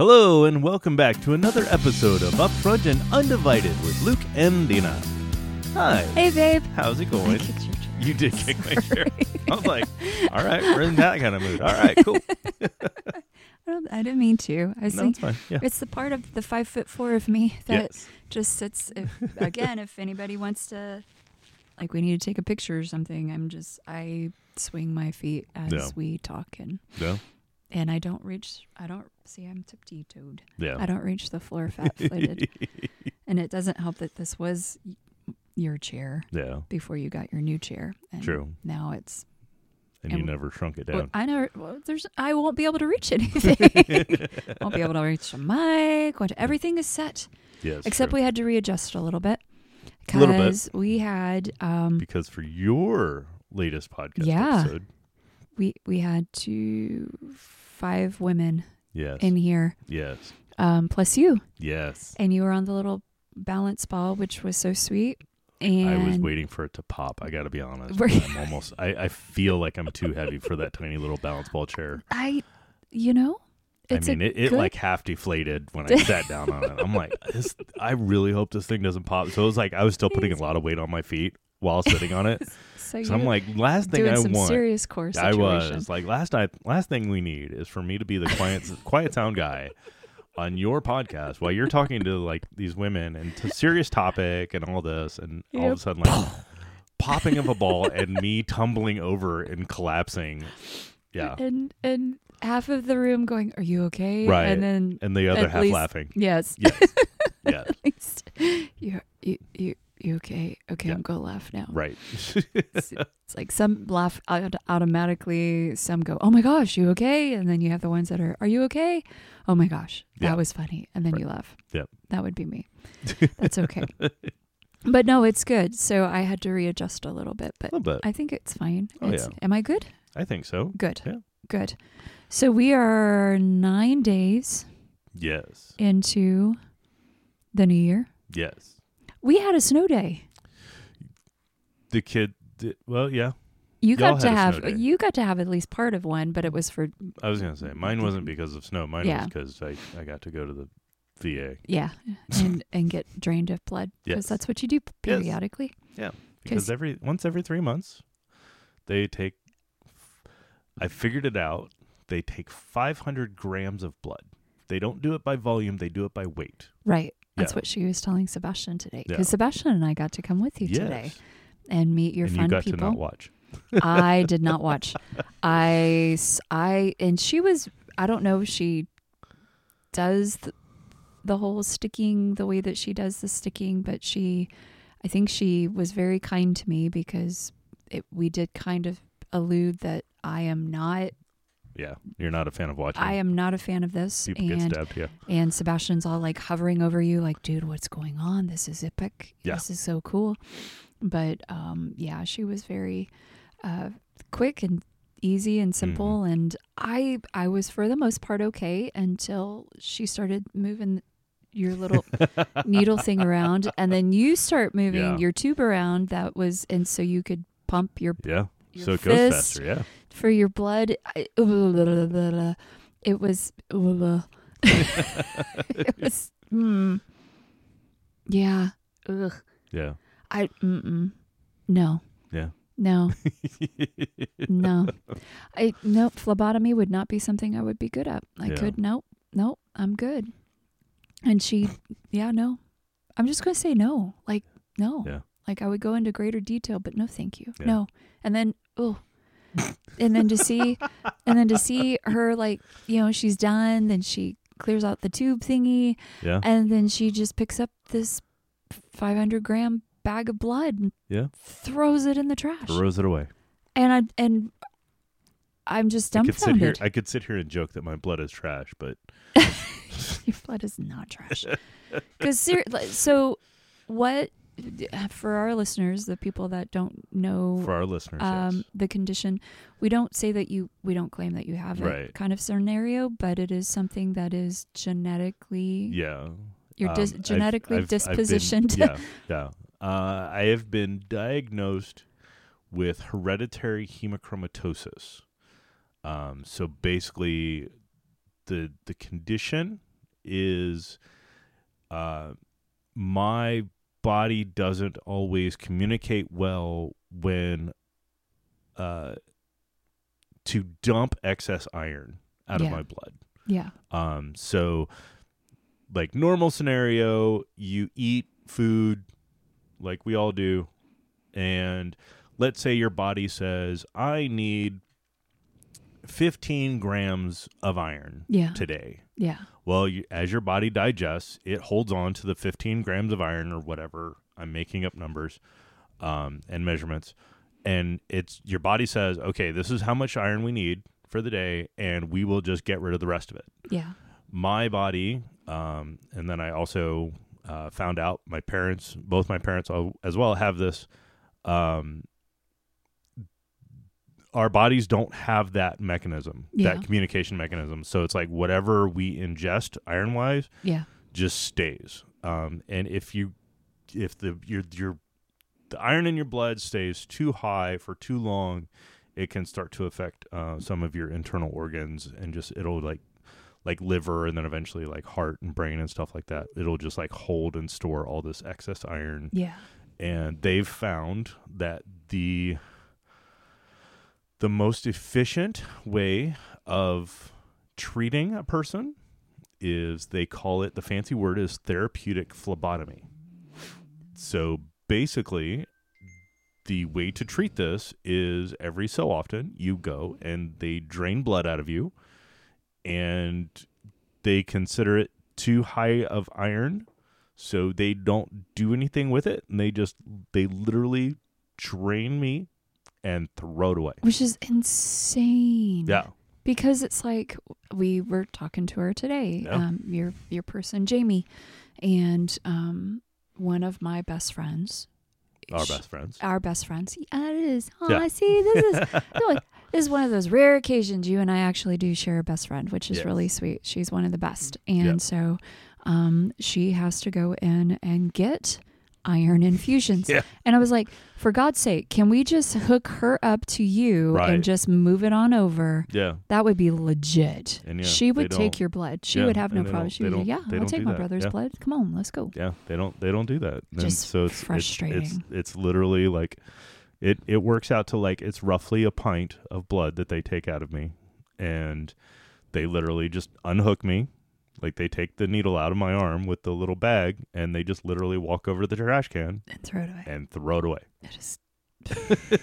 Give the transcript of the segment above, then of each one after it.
Hello, and welcome back to another episode of Upfront and Undivided with Luke and Dina. Hi. Hey, babe. How's it going? kicked your chair. You did kick my chair. I was like, all right, we're in that kind of mood. All right, cool. I, don't, I didn't mean to. I was No, it's fine. Yeah. it's the part of the five foot four of me that Yes. just sits. If, again, if anybody wants to, like, we need to take a picture or something, I'm just I swing my feet as Yeah. we talk and Yeah. And I don't reach. I don't see. I'm tipsy toed. Yeah. I don't reach the floor fat footed, and it doesn't help that this was your chair yeah. before you got your new chair. And True. Now it's And, And you never shrunk it Well, down. I know. Well, there's. I won't be able to reach anything. won't be able to reach the mic. Everything is set, yes. except true. we had to readjust a little bit A little bit. because we had um because for your latest podcast Yeah. episode, we we had two five women yes, in here yes, um plus you yes. and you were on the little balance ball which was so sweet and I was waiting for it to pop. I got to be honest. I'm almost. I, I feel like I'm too heavy for that tiny little balance ball chair. I you know it's I mean, it, it good- like half deflated when I sat down on it. I'm like, this, I really hope this thing doesn't pop. So it was like I was still putting a lot of weight on my feet while sitting on it. so I'm like, last thing doing I some want. serious core I situation. was like last night. Last thing we need is for me to be the quiet, quiet sound guy on your podcast while you're talking to like these women and to serious topic and all this, and all of a sudden like popping of a ball and me tumbling over and collapsing. Yeah, and and half of the room going, "Are you okay?" Right. and then and the other half least- laughing. yes, Yes, yes, at least you you you you okay? Okay, Yeah. I'm gonna laugh now. right. It's, it's like some laugh automatically, some go, "Oh my gosh, you okay?" And then you have the ones that are, "Are you okay?" Oh my gosh, that Yeah. was funny, and then Right. you laugh. Yep. that would be me. That's okay. but no, it's good. So I had to readjust a little bit, but little bit. I think it's fine. Oh, It's- yeah. Am I good? I think so. Good. Yeah. Good. So we are nine days Yes. into the new year. Yes. We had a snow day. The kid. Did, well, yeah. You Y'all got to had a snow have you got to have at least part of one, but it was for I was gonna say mine wasn't because of snow. Mine Yeah. was because I I got to go to the VA. yeah, and and get drained of blood because Yes. that's what you do periodically. Yeah, because every once every three months they take i figured it out they take 500 grams of blood they don't do it by volume they do it by weight Right. That's Yeah. what she was telling Sebastian today. Yeah. Because Sebastian and I got to come with you today and meet your and fun you got people. to not watch I did not watch. I, I, and she was, I don't know if she does the, the whole sticking the way that she does the sticking, but she, I think she was very kind to me because it, we did kind of allude that I am not, yeah you're not a fan of watching I am not a fan of this. people get and, stabbed yeah and Sebastian's all like hovering over you, like, dude, what's going on? This is epic. Yeah. This is so cool. But um, yeah, she was very uh, quick and easy and simple, Mm-hmm. and I I was for the most part okay until she started moving your little needle thing around, and then you start moving Yeah. your tube around. That was and so you could pump your yeah your so it goes faster yeah for your blood. I, it was. it was. Mm, yeah. Ugh. yeah I. Mm-mm. No. yeah No. No. I nope. Phlebotomy would not be something I would be good at. I Yeah. could. Nope. Nope. I'm good. And she. Yeah. No. I'm just gonna say no. Like no. Yeah. Like I would go into greater detail, but no, thank you. Yeah. No. And then oh. And then to see, and then to see her like you know she's done, then she clears out the tube thingy, yeah and then she just picks up this 500 gram bag of blood and Yeah. throws it in the trash. throws it away And I and I'm just I could sit here dumbfounded. I could sit here and joke that my blood is trash but Your blood is not trash. Because so, what for our listeners, the people that don't know for our listeners um, yes. the condition, we don't say that you we don't claim that you have Right. it kind of scenario, but it is something that is genetically yeah you're dis- Um, I've- genetically I've- I've been- dispositioned. yeah, yeah. Uh, I have been diagnosed with hereditary hemochromatosis. Um, so basically, the the condition is uh, my body doesn't always communicate well when uh, to dump excess iron out Yeah. of my blood. Yeah. Um, so like normal scenario, you eat food like we all do, and let's say your body says, I need 15 grams of iron Yeah. today. Yeah. Well, you, as your body digests, it holds on to the 15 grams of iron or whatever. I'm making up numbers um, and measurements, and it's your body says, okay, this is how much iron we need for the day, and we will just get rid of the rest of it. Yeah. My body, um, and then I also uh, found out my parents, both my parents as well, have this. Um, our bodies don't have that mechanism, Yeah. that communication mechanism. So it's like whatever we ingest iron wise Yeah. just stays. Um, and if you, if the your your the iron in your blood stays too high for too long, it can start to affect uh, some of your internal organs and just it'll like like liver and then eventually like heart and brain and stuff like that. It'll just like hold and store all this excess iron Yeah. and they've found that the the most efficient way of treating a person is they call it the fancy word is therapeutic phlebotomy. So basically the way to treat this is every so often you go and they drain blood out of you and they consider it too high of iron so they don't do anything with it and they just they literally drain me and throw it away Which is insane. yeah because it's like we were talking to her today Yeah. um your your person Jamie and um one of my best friends our she- best friends our best friends yeah it is oh Yeah. I see this is no, this is one of those rare occasions you and I actually do share a best friend which is Yes. really sweet she's one of the best and Yeah. so um she has to go in and get iron infusions Yeah. and I was like for God's sake can we just hook her up to you Right. and just move it on over yeah that would be legit. And yeah, she would take your blood. She yeah, would have no problem. She would, yeah, I'll take my that. brother's Yeah. blood. Come on, let's go. yeah they don't they don't do that And Just so it's it's- it's it's literally like it it works out to like it's roughly a pint of blood that they take out of me and they literally just unhook me like they take the needle out of my arm with the little bag and they just literally walk over to the trash can And throw it away. and throw it away It is.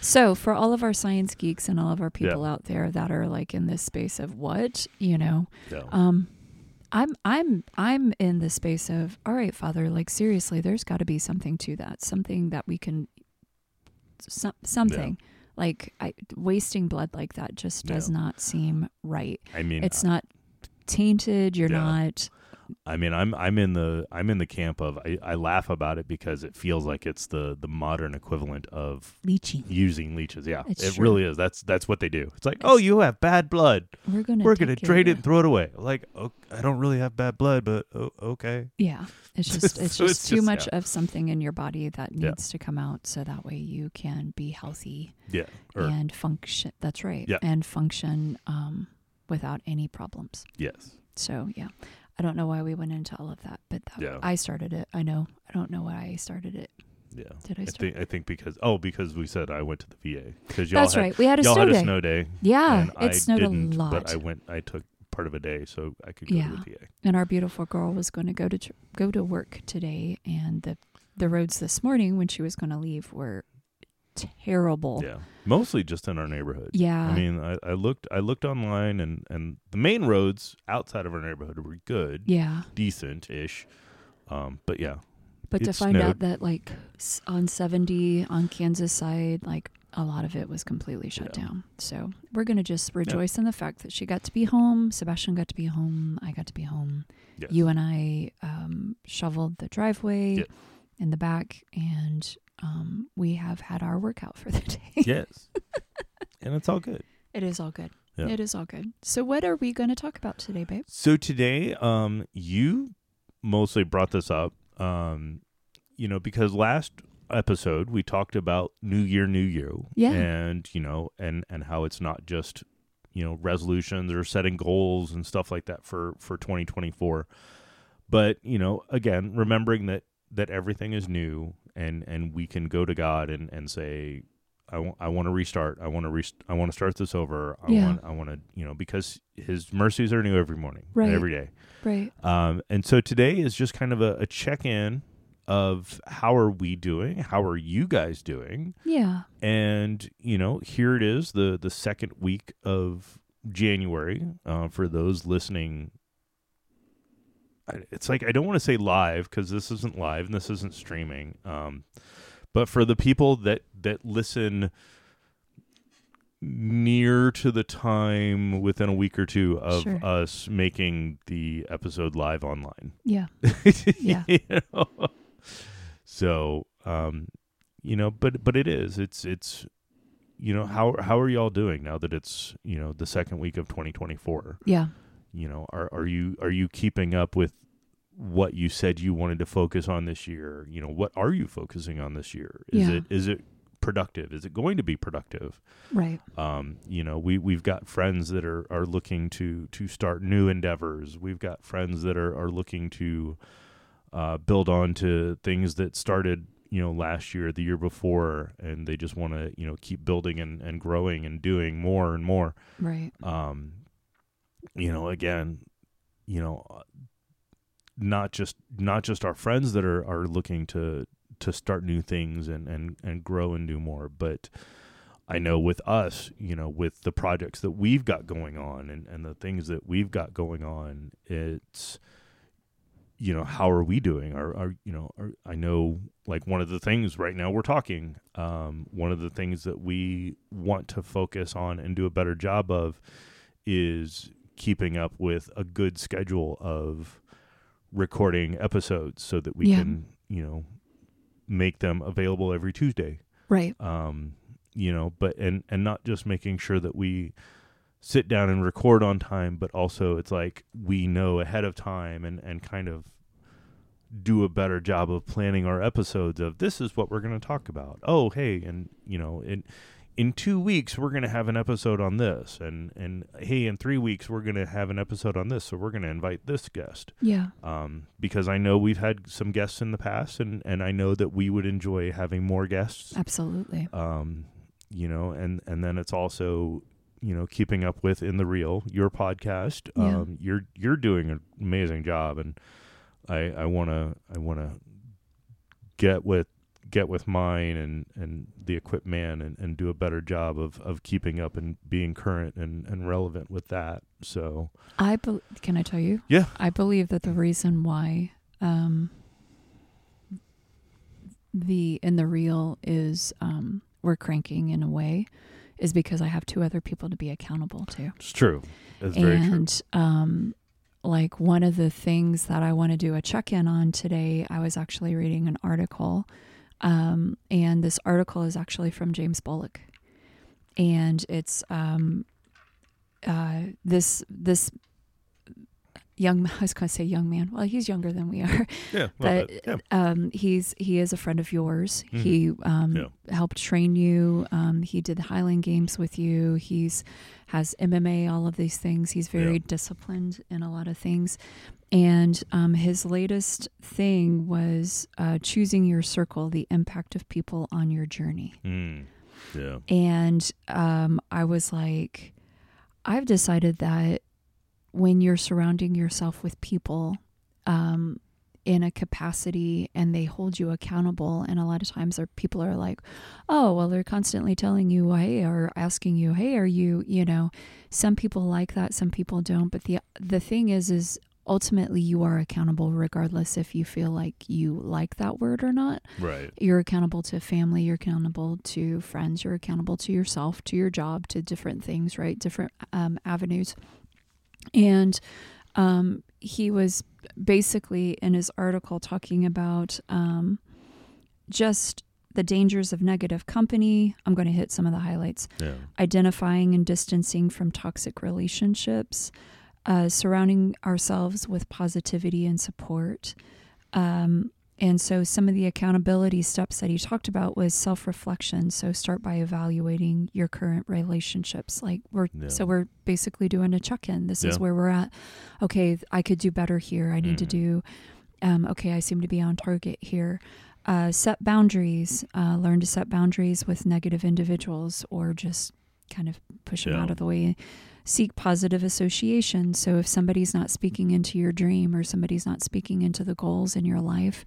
so, for all of our science geeks and all of our people out there that are like in this space of what, you know, so um, I'm I'm I'm in the space of all right, Father. Like seriously, there's got to be something to that. Something that we can, some, something like I, wasting blood like that just does Yeah. not seem right. i mean it's not tainted you're Yeah. not I mean, I'm I'm in the I'm in the camp of I, I laugh about it because it feels like it's the the modern equivalent of leechy using leeches. Yeah, It's it true. really is. That's that's what they do. It's like, oh, you have bad blood. we're gonna We're gonna drain it and throw it away. Like, oh, I don't really have bad blood, but oh, okay. yeah it's just it's So just it's too just- much yeah. of something in your body that Yeah. needs to come out so that way you can be healthy Yeah, or and function that's right Yeah. and function um without any problems yes, so yeah i don't know why we went into all of that but that, Yeah. i started it i know i don't know why i started it yeah. did i I start think I think because oh because we said I went to the VA because y'all that's had right we had a y'all snow had day a snow day. yeah it I snowed a lot But I went. I took part of a day so I could go Yeah. to the VA. and our beautiful girl was going to go to tr- go to work today and the the roads this morning when she was going to leave were terrible Yeah, mostly just in our neighborhood. Yeah. I mean, I, I looked I looked online and and the main roads outside of our neighborhood were good, yeah decent ish. Um, but yeah, but to find out that like on 70 on kansas side like a lot of it was completely shut Yeah. down so we're going to just rejoice in the fact that she got to be home sebastian got to be home i got to be home yes. you and i um, shoveled the driveway Yep. in the back and um, we have had our workout for the day yes, and it's all good. It is all good. Yeah. It is all good. So, what are we going to talk about today, babe? So today, um, you mostly brought this up, um, you know, because last episode we talked about New Year, New You, Yeah. and you know, and and how it's not just you know resolutions or setting goals and stuff like that for for 2024 but you know again remembering that that everything is new and and we can go to god and and say I want I want to restart. I want to rest- I want to start this over. I Yeah. want I want to, you know, because his mercies are new every morning, Right. every day. Right. Um, and so today is just kind of a, a check in of how are we doing? How are you guys doing? Yeah. And you know, here it is, the the second week of January. Uh, for those listening, it's like I don't want to say live because this isn't live and this isn't streaming. Um, but for the people that that listen near to the time within a week or two of Sure. us making the episode live online. Yeah. Yeah. You know? So, um, you know, but but it is. It's it's you know, how how are y'all doing now that it's, you know, the second week of 2024? Yeah. You know, are are you are you keeping up with what you said you wanted to focus on this year? You know, what are you focusing on this year? Is Yeah. it is it productive? Is it going to be productive? Right. Um, you know, we we've got friends that are are looking to to start new endeavors. We've got friends that are are looking to uh, build on to things that started you know last year, the year before, and they just want to you know keep building and and growing and doing more and more. Right. Um, you know, again, you know, uh, not just not just our friends that are are looking to to start new things and and and grow and do more, but I know with us, you know, with the projects that we've got going on and and the things that we've got going on, it's you know how are we doing? Are, are you know are, i know like one of the things right now we're talking um, one of the things that we want to focus on and do a better job of is keeping up with a good schedule of recording episodes so that we Yeah. can you know make them available every tuesday Right. um, you know, but and and not just making sure that we sit down and record on time, but also it's like we know ahead of time and and kind of do a better job of planning our episodes of this is what we're going to talk about. Oh, hey, and you know, in in 2 weeks we're going to have an episode on this and and hey, in 3 weeks we're going to have an episode on this, so we're going to invite this guest Yeah. um, because I know we've had some guests in the past, and, and I know that we would enjoy having more guests. Absolutely. Um, you know, and and then it's also you know keeping up with in the real your podcast. Yeah. Um, you're you're doing an amazing job, and I I want to I want to get with get with mine and and the equip man and, and do a better job of of keeping up and being current and and relevant with that so I bel can I tell you? Yeah. I believe that the reason why um, the in the real is um, we're cranking in a way is because I have two other people to be accountable to. it's true it's very true and um, like one of the things that I want to do a check in on today, I was actually reading an article, um, and this article is actually from James Bullock, and it's um, uh, this this young I was going to say young man. Well, he's younger than we are, yeah, but yeah. um, he's he is a friend of yours. Mhm. He um, Yeah. helped train you. Um, he did the Highland Games with you. He's has MMA, all of these things. He's very Yeah. disciplined in a lot of things. And um, his latest thing was uh, choosing your circle, the impact of people on your journey. Mm. Yeah. And um, I was like, I've decided that when you're surrounding yourself with people um, in a capacity and they hold you accountable, and a lot of times there, people are like, oh, well, they're constantly telling you, hey, or asking you, hey, are you, you know, some people like that, some people don't. But the the thing is, is ultimately you are accountable regardless if you feel like you like that word or not Right. you're accountable to family you're accountable to friends you're accountable to yourself to your job to different things right different um, avenues and um, he was basically in his article talking about um, just the dangers of negative company i'm going to hit some of the highlights Yeah. identifying and distancing from toxic relationships, uh, surrounding ourselves with positivity and support, um, and so some of the accountability steps that he talked about was self-reflection. So start by evaluating your current relationships. Like we're Yeah. so we're basically doing a check-in. This is where we're at. Okay, I could do better here. I need to Mhm. do um, okay, I seem to be on target here. Uh, set boundaries. Uh, learn to set boundaries with negative individuals or just kind of push them out of the way. Seek positive association. So if somebody's not speaking into your dream or somebody's not speaking into the goals in your life,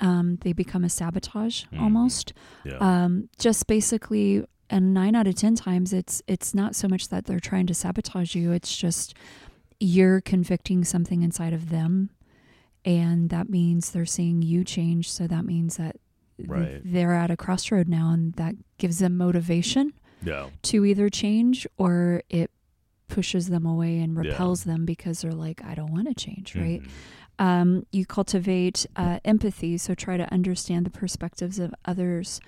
um, they become a sabotage Mhm. almost. Yeah. Um, just basically, and nine out of ten times, it's it's not so much that they're trying to sabotage you. It's just you're convicting something inside of them, and that means they're seeing you change. So that means that Right. they're at a crossroad now, and that gives them motivation yeah. to either change or it pushes them away and Yeah. repels them because they're like, I don't want to change, right? Mhm. um, you cultivate uh, empathy so try to understand the perspectives of others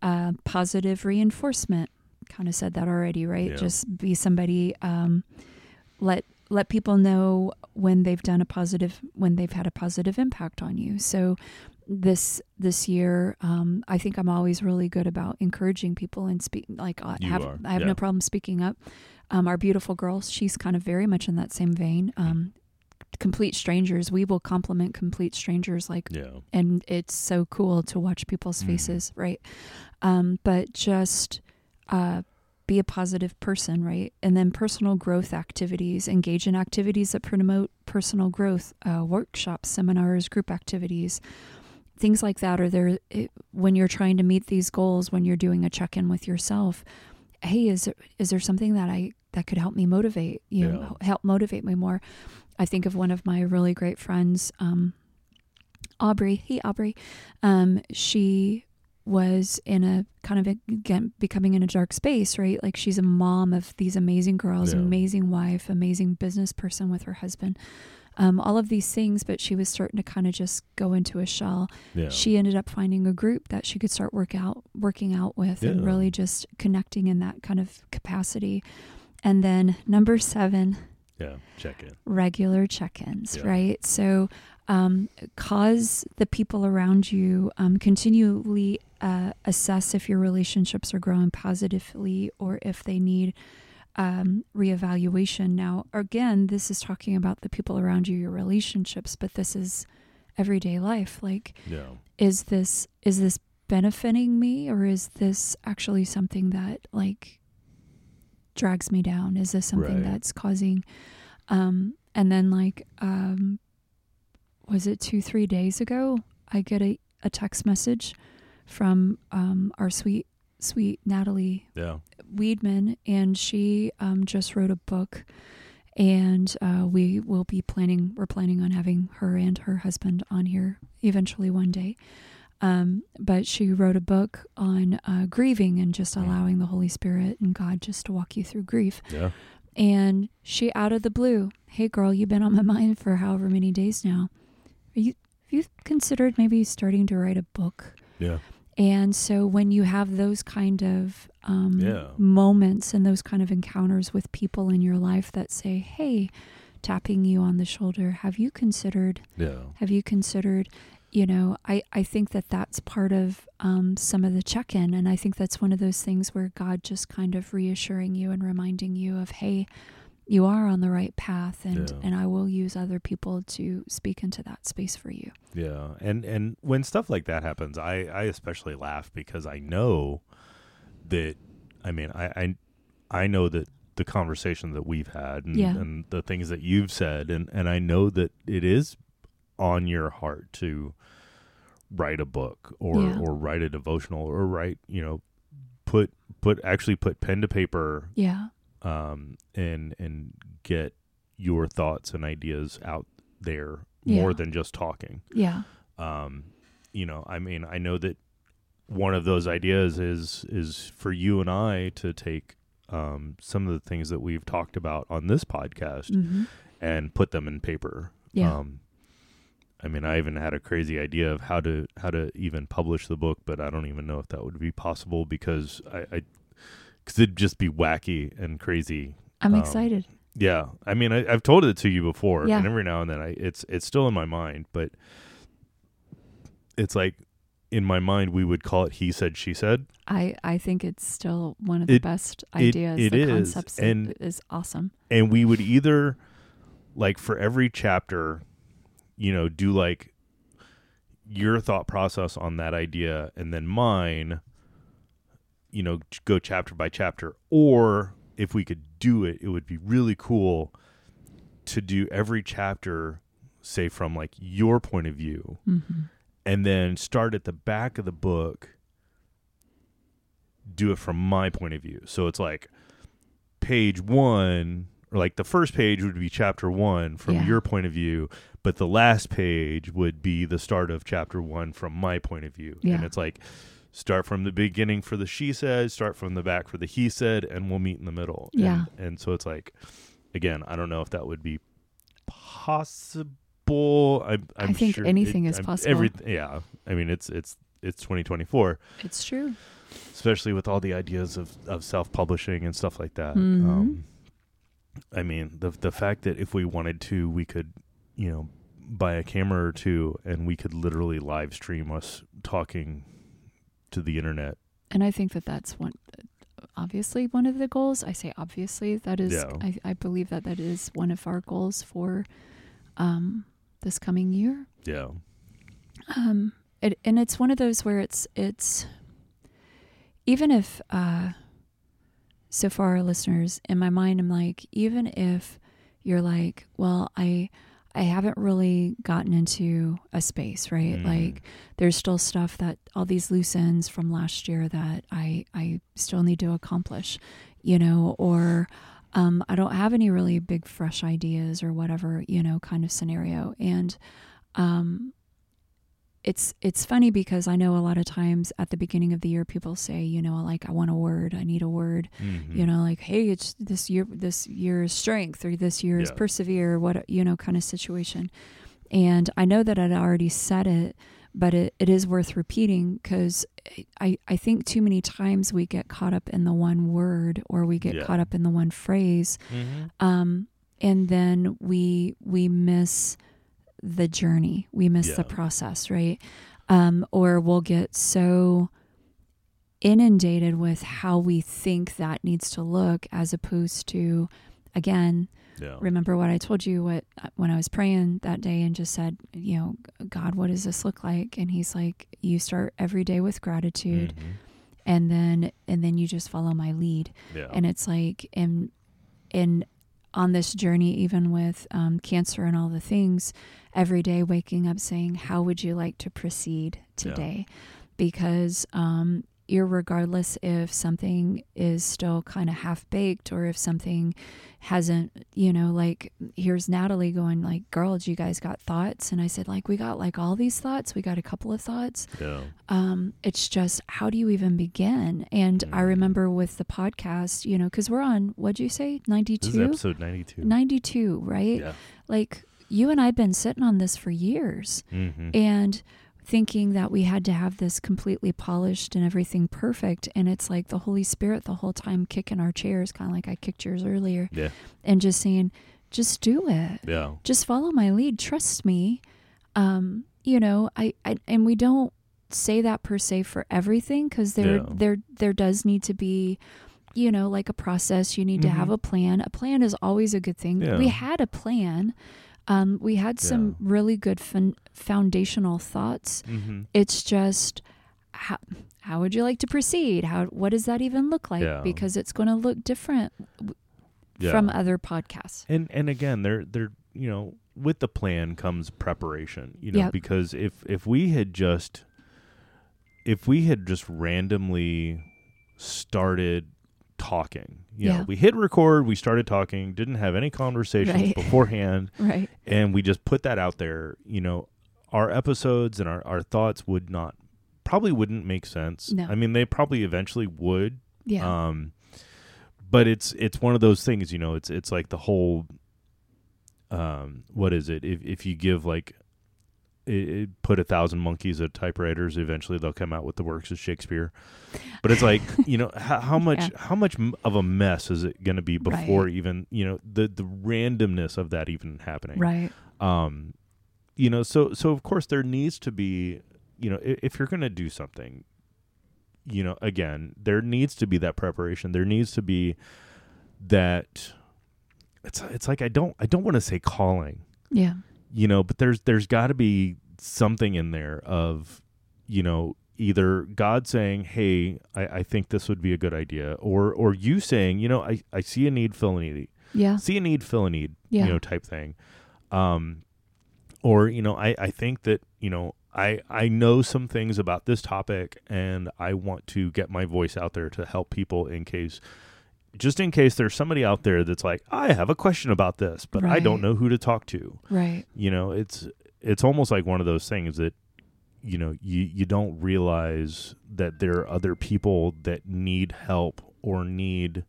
uh, positive reinforcement kind of said that already right Yeah. just be somebody um, let let people know when they've done a positive when they've had a positive impact on you so this this year um, i think i'm always really good about encouraging people and speak like i You have are, i have yeah. no problem speaking up um, our beautiful girl she's kind of very much in that same vein um, complete strangers we will compliment complete strangers like Yeah. and it's so cool to watch people's Mhm. faces right um, but just uh, be a positive person right and then personal growth activities engage in activities that promote personal growth uh, workshops seminars group activities things like that are there it, when you're trying to meet these goals when you're doing a check-in with yourself hey is there, is there something that i that could help me motivate you know help motivate me more? I think of one of my really great friends um, aubrey hey aubrey um, she was in a kind of again becoming in a dark space right? Like she's a mom of these amazing girls Yeah. amazing wife amazing business person with her husband um, all of these things but she was starting to kind of just go into a shell Yeah. she ended up finding a group that she could start work out working out with and really just connecting in that kind of capacity and then number seven yeah. Check in. regular check-ins Yeah. right so um, cause the people around you um, continually uh, assess if your relationships are growing positively or if they need um, reevaluation now again this is talking about the people around you your relationships but this is everyday life like Yeah. is this is this benefiting me or is this actually something that like drags me down is this something Right. that's causing um and then like um was it two three days ago i get a, a text message from um our sweet sweet natalie Yeah. Weedman, and she um, just wrote a book, and uh, we will be planning. We're planning on having her and her husband on here eventually one day. Um, but she wrote a book on uh, grieving and just Mm. allowing the Holy Spirit and God just to walk you through grief. Yeah. And she out of the blue, hey girl, you've been on my mind for however many days now. Are you have you considered maybe starting to write a book? Yeah. And so when you have those kind of um, Yeah. moments and those kind of encounters with people in your life that say, hey, tapping you on the shoulder, have you considered, Yeah. have you considered, you know, I, I think that that's part of um, some of the check in. And I think that's one of those things where God just kind of reassuring you and reminding you of, hey, you are on the right path and, Yeah. and I will use other people to speak into that space for you. Yeah, and and when stuff like that happens, I I especially laugh because I know that I mean I I, I know that the conversation that we've had and, Yeah. and the things that you've said and and I know that it is on your heart to write a book or Yeah. or write a devotional or write you know put put actually put pen to paper Yeah. Um, and and get your thoughts and ideas out there Yeah. more than just talking. Yeah. Um, you know, I mean, I know that one of those ideas is is for you and I to take um, some of the things that we've talked about on this podcast hmm and put them in paper. Yeah. Um, I mean, I even had a crazy idea of how to how to even publish the book, but I don't even know if that would be possible because I, I cause it'd just be wacky and crazy. I'm Um, excited. Yeah, I mean, I, I've told it to you before, Yeah. and every now and then, I it's it's still in my mind, but it's like in my mind we would call it he said she said I I think it's still one of the It- best ideas. it the is, concepts and- is awesome. and we would either like for every chapter you know do like your thought process on that idea and then mine you know go chapter by chapter or if we could do it it would be really cool to do every chapter say from like your point of view hmm and then start at the back of the book do it from my point of view so it's like page one or like the first page would be chapter one from Yeah. your point of view but the last page would be the start of chapter one from my point of view Yeah. and it's like start from the beginning for the she said start from the back for the he said and we'll meet in the middle Yeah. and, so it's like again i don't know if that would be possible i'm, I'm I think sure anything is I'm- possible. yeah i mean it's it's it's 2024 It's true. especially with all the ideas of, of self-publishing and stuff like that Mhm. um, i mean the the fact that if we wanted to we could you know buy a camera or two and we could literally live stream us talking to the internet And I think that that's one, obviously one of the goals. I say obviously that is. Yeah. I, I believe that that is one of our goals for um, this coming year. yeah Um, it, and it's one of those where it's it's even if uh, so far our listeners in my mind I'm like even if you're like well I I haven't really gotten into a space right Mhm. like there's still stuff that all these loose ends from last year that I I still need to accomplish you know or um, I don't have any really big fresh ideas or whatever you know kind of scenario and um, it's it's funny because I know a lot of times at the beginning of the year people say, you know, like I want a word, I need a word, Mhm. you know, like hey, it's this year this year's strength or this year's Yeah. persevere, what you know, kind of situation. And I know that I'd already said it, but it, it is worth repeating because I, I think too many times we get caught up in the one word or we get Yeah. caught up in the one phrase Mhm. um, and then we we miss the journey. We miss the process right? Um, or we'll get so inundated with how we think that needs to look as opposed to again yeah. remember what i told you what when i was praying that day and just said you know god what does this look like? And he's like you start every day with gratitude Mhm. and then and then you just follow my lead. Yeah. And it's like in in on this journey even with um, cancer and all the things every day waking up saying how would you like to proceed today? Because um, irregardless if something is still kind of half baked or if something hasn't you know like here's natalie going like girls you guys got thoughts? And i said like we got like all these thoughts. We got a couple of thoughts. Yeah. Um, it's just how do you even begin? And I Mm. remember with the podcast, you know, because we're on what'd you say, ninety this is episode 92 ninety two, right? yeah. Like you and I've been sitting on this for years, Mhm. and thinking that we had to have this completely polished and everything perfect, and it's like the Holy Spirit the whole time kicking our chairs, kind of like I kicked yours earlier, yeah. and just saying, just do it. Yeah. Just follow my lead. Trust me. Um you know i, I and we don't say that per se for everything because there Yeah. there there does need to be you know like a process. You need to have Mhm. a plan. A plan is always a good thing. Yeah. we had a plan um we had some really good fun, foundational thoughts. Hmm it's just how how would you like to proceed? How what does that even look like? Yeah. because it's going to look different w- yeah. from other podcasts. And and again they're they're you know with the plan comes preparation you know Yep. because if if we had just if we had just randomly started talking you know Yeah. we hit record we started talking didn't have any conversations Right. beforehand right and we just put that out there you know our episodes and our, our thoughts would not probably wouldn't make sense No. i mean they probably eventually would yeah um, but it's it's one of those things, you know. It's it's like the whole. Um, what is it? If if you give like, it, it put a thousand monkeys at typewriters, eventually they'll come out with the works of Shakespeare. But it's like you know how, how much Yeah. how much of a mess is it going to be before Right. even you know the the randomness of that even happening right um you know so so of course there needs to be you know, if, if you're going to do something, you know, again, there needs to be that preparation. There needs to be that. It's it's like I don't I don't want to say calling, Yeah. You know, but there's there's got to be something in there of, you know, either God saying, "Hey, I, I think this would be a good idea," or or you saying, you know, I I see a need, fill a need Yeah. see a need, fill a need, Yeah. you know, type thing. Um, or you know, I I think that you know I I know some things about this topic, and I want to get my voice out there to help people in case. Just in case there's somebody out there that's like, I have a question about this, but I don't know who to talk to. Right. You know, it's it's almost like one of those things that you know you you don't realize that there are other people that need help or need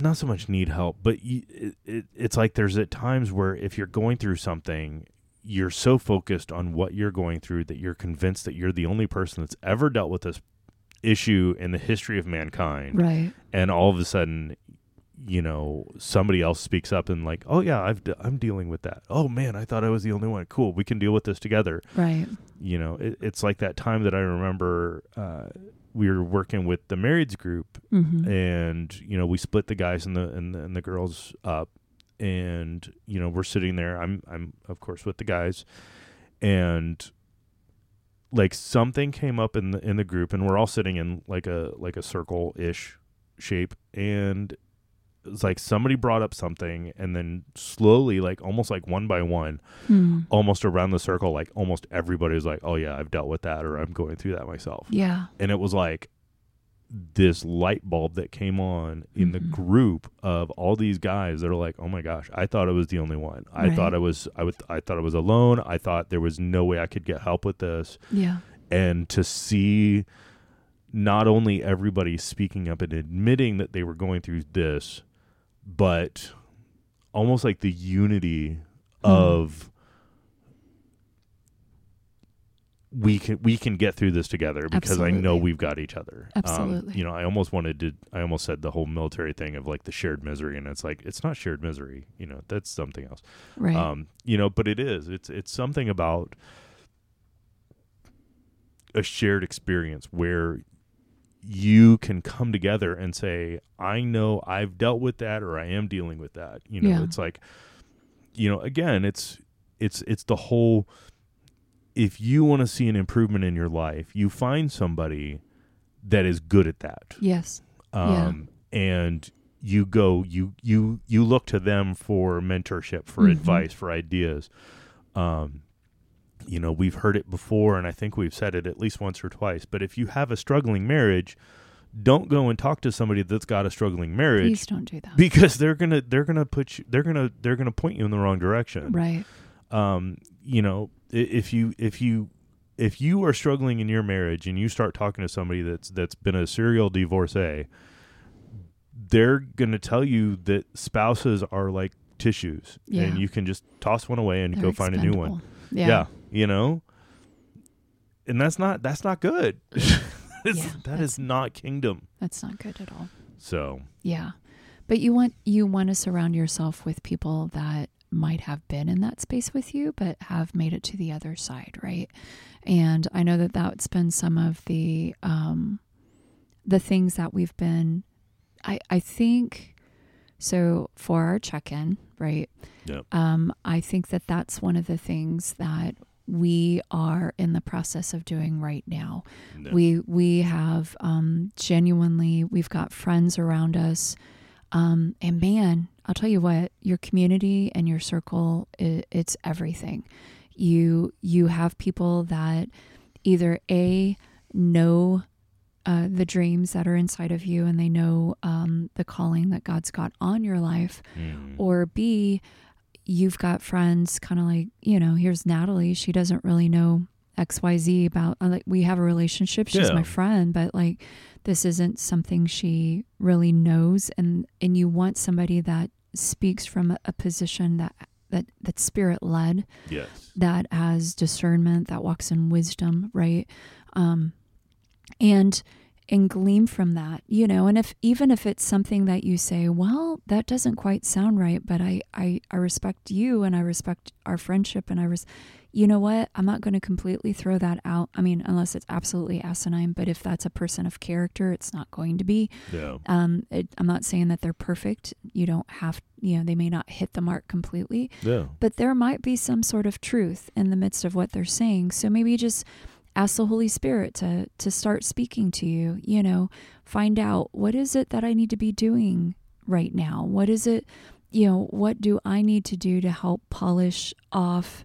not so much need help but you, it, it, it's like there's at times where if you're going through something you're so focused on what you're going through that you're convinced that you're the only person that's ever dealt with this issue in the history of mankind. Right. and all of a sudden you know somebody else speaks up and like oh yeah I've de- I'm dealing with that. Oh man I thought I was the only one. Cool we can deal with this together. Right. you know it, it's like that time that I remember uh, we were working with the marrieds group Mm-hmm. and you know we split the guys and the and the, and the girls up. And you know we're sitting there. I'm I'm of course with the guys. And like something came up in the in the group and we're all sitting in like a like a circle ish shape and it was like somebody brought up something and then slowly like almost like one by one Hmm. almost around the circle like almost everybody's like oh yeah I've dealt with that or I'm going through that myself Yeah. and it was like this light bulb that came on in the Mhm. group of all these guys that are like, "Oh my gosh, I thought I was the only one. I Right. thought I was I would I thought I was alone. I thought there was no way I could get help with this." Yeah. And to see not only everybody speaking up and admitting that they were going through this, but almost like the unity Hmm. of we can we can get through this together because I know we've got each other. Um, Absolutely. you know, I almost wanted to. I almost said the whole military thing of like the shared misery, and it's like it's not shared misery. You know, that's something else. Right. Um, you know, but it is. It's it's something about a shared experience where you can come together and say, I know I've dealt with that or I am dealing with that. You know, Yeah. it's like you know, again, it's it's it's the whole if you want to see an improvement in your life, you find somebody that is good at that. yes. Yeah. Um and you go you you you look to them for mentorship, for Mhm. advice, for ideas. Um you know, we've heard it before and I think we've said it at least once or twice, but if you have a struggling marriage, don't go and talk to somebody that's got a struggling marriage Please don't do that. because they're going to they're going to put you they're going to they're going to point you in the wrong direction right. Um, you know, if you if you if you are struggling in your marriage and you start talking to somebody that's that's been a serial divorcee, they're going to tell you that spouses are like tissues, Yeah. and you can just toss one away and They're go find a new one. expendable. Yeah. you know, and that's not that's not good. Yeah, that is not kingdom. That's not good at all. So Yeah. But you want you want to surround yourself with people that might have been in that space with you but have made it to the other side, right? And I know that that's been some of the um the things that we've been I I think so for our check-in, right? Yep. Um I think that that's one of the things that we are in the process of doing right now no. we we have um, genuinely we've got friends around us um, and man i'll tell you what your community and your circle i it's everything you you have people that either a know uh, the dreams that are inside of you and they know um, the calling that god's got on your life Mm. or B, you've got friends kind of like, you know, here's Natalie. She doesn't really know XYZ about, uh, like, we have a relationship. She's Yeah. my friend, but like, this isn't something she really knows. And, and you want somebody that speaks from a, position that, that, that's spirit led, yes. that has discernment, that walks in wisdom, right? Um, and and glean from that you know and if even if it's something that you say well that doesn't quite sound right but i i, I respect you and i respect our friendship and i res- you know what i'm not going to completely throw that out i mean unless it's absolutely asinine but if that's a person of character it's not going to be Yeah. um it, i'm not saying that they're perfect you don't have you know they may not hit the mark completely Yeah. but there might be some sort of truth in the midst of what they're saying. So maybe just ask the Holy Spirit to to start speaking to you, you know, find out what is it that I need to be doing right now? What is it, you know, what do I need to do to help polish off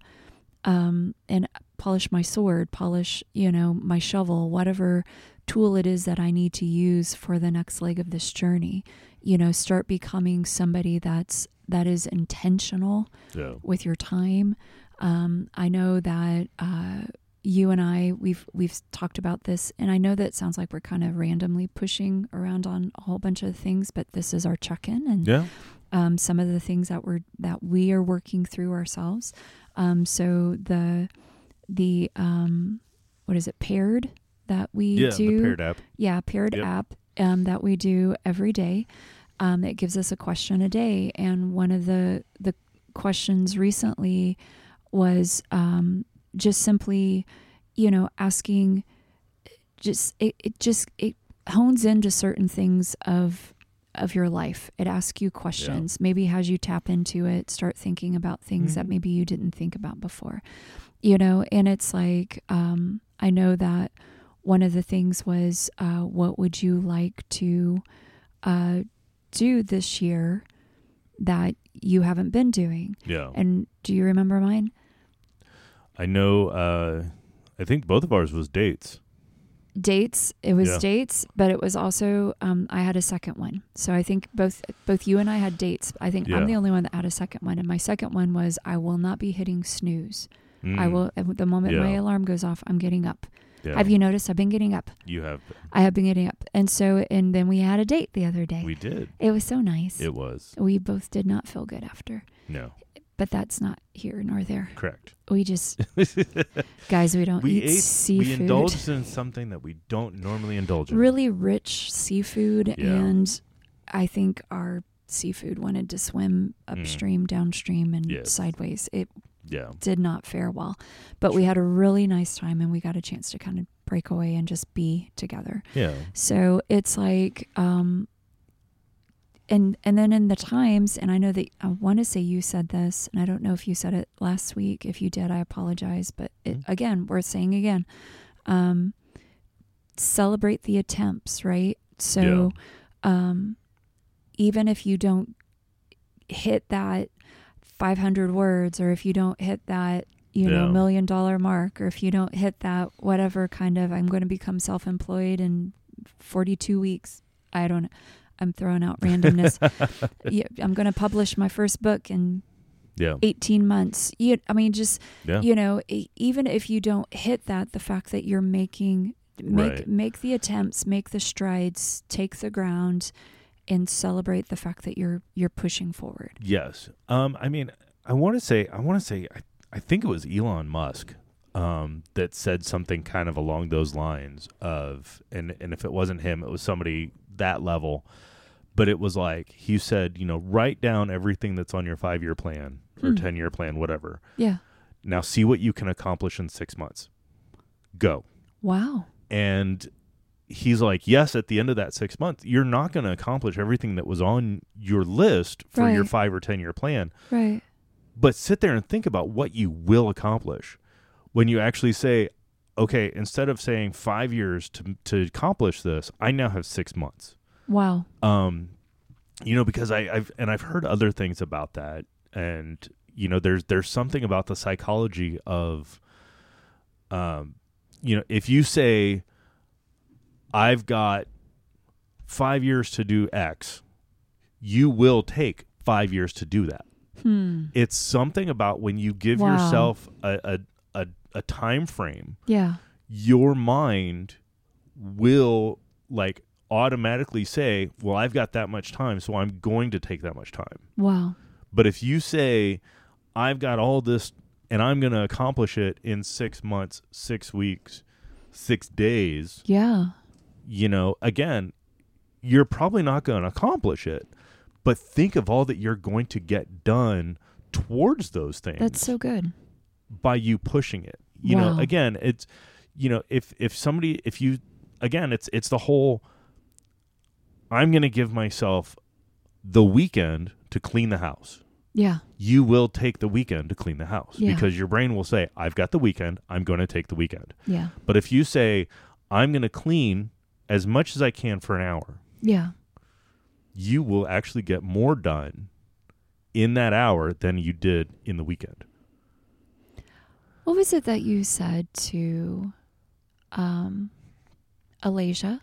um and polish my sword, polish, you know, my shovel, whatever tool it is that I need to use for the next leg of this journey. You know, start becoming somebody that's that is intentional Yeah. with your time. Um, I know that uh, you and I we've we've talked about this, and I know that it sounds like we're kind of randomly pushing around on a whole bunch of things, but this is our check-in and Yeah. um, some of the things that we're that we are working through ourselves. Um, so the the um, what is it paired that we Yeah. do The paired app. yeah, paired Yep. app um, that we do every day. Um, it gives us a question a day, and one of the the questions recently was um, just simply, you know, asking. Just it, it just it hones into certain things of of your life. It asks you questions, maybe has you tap into it, start thinking about things that Mhm. maybe you didn't think about before. You know, and it's like um, I know that one of the things was uh, what would you like to uh, do this year that you haven't been doing Yeah. and do you remember mine I know. Uh, I think both of ours was dates. Dates it was Yeah. dates but it was also um, i had a second one so i think both both you and i had dates i think Yeah. i'm the only one that had a second one and my second one was i will not be hitting snooze i Mm. will at the moment my alarm goes off i'm getting up Yeah. have you noticed i've been getting up You have. i have been getting up and so and then we had a date the other day We did. it was so nice It was. we both did not feel good after No. But that's not here nor there Correct. we just guys we don't we eat ate. seafood We indulged in something that we don't normally indulge in. really rich seafood Yeah. and i think our seafood wanted to swim upstream downstream and Mm. Yes. sideways it Yeah. did not fare well but we had a really nice time and we got a chance to kind of break away and just be together Yeah. so it's like um and and then in the times and i know that i want to say you said this and i don't know if you said it last week. If you did i apologize but it, Mhm. again worth saying again um celebrate the attempts right? So um even if you don't hit that 500 words or if you don't hit that you know million dollar mark or if you don't hit that whatever kind of i'm going to become self-employed in 42 weeks i don't know i'm throwing out randomness yeah, i'm going to publish my first book in Yeah. 18 months you, i mean just Yeah. you know even if you don't hit that the fact that you're making make Right. make the attempts make the strides take the ground and celebrate the fact that you're you're pushing forward Yes. Um, I mean, I want to say, I want to say, I, I think it was Elon Musk um, that said something kind of along those lines of, and and if it wasn't him, it was somebody that level. But it was like he said, you know, write down everything that's on your five year plan or Hmm. ten year plan, whatever. yeah Now see what you can accomplish in six months. Go. wow And he's like, yes, at the end of that six months, you're not going to accomplish everything that was on your list for your five or 10 year plan. right But sit there and think about what you will accomplish when you actually say, okay, instead of saying five years to, to accomplish this, I now have six months. Wow Um, you know, because I, I've, and I've heard other things about that. And, you know, there's, there's something about the psychology of, um, you know, if you say, I've got five years to do X, you will take five years to do that. hmm It's something about when you give Wow. yourself a, a, a, a time frame, yeah your mind will like automatically say, Well, I've got that much time, so I'm going to take that much time. wow But if you say, I've got all this and I'm going to accomplish it in six months, six weeks, six days, yeah you know, again, you're probably not going to accomplish it, but think of all that you're going to get done towards those things That's so good. by you pushing it. You Wow. know, again, it's you know, if if somebody if you again, it's it's the whole I'm going to give myself the weekend to clean the house. Yeah. You will take the weekend to clean the house Yeah. because your brain will say, I've got the weekend, I'm going to take the weekend. Yeah. But if you say, I'm going to clean as much as I can for an hour, Yeah. you will actually get more done in that hour than you did in the weekend. What was it that you said to um Alasia?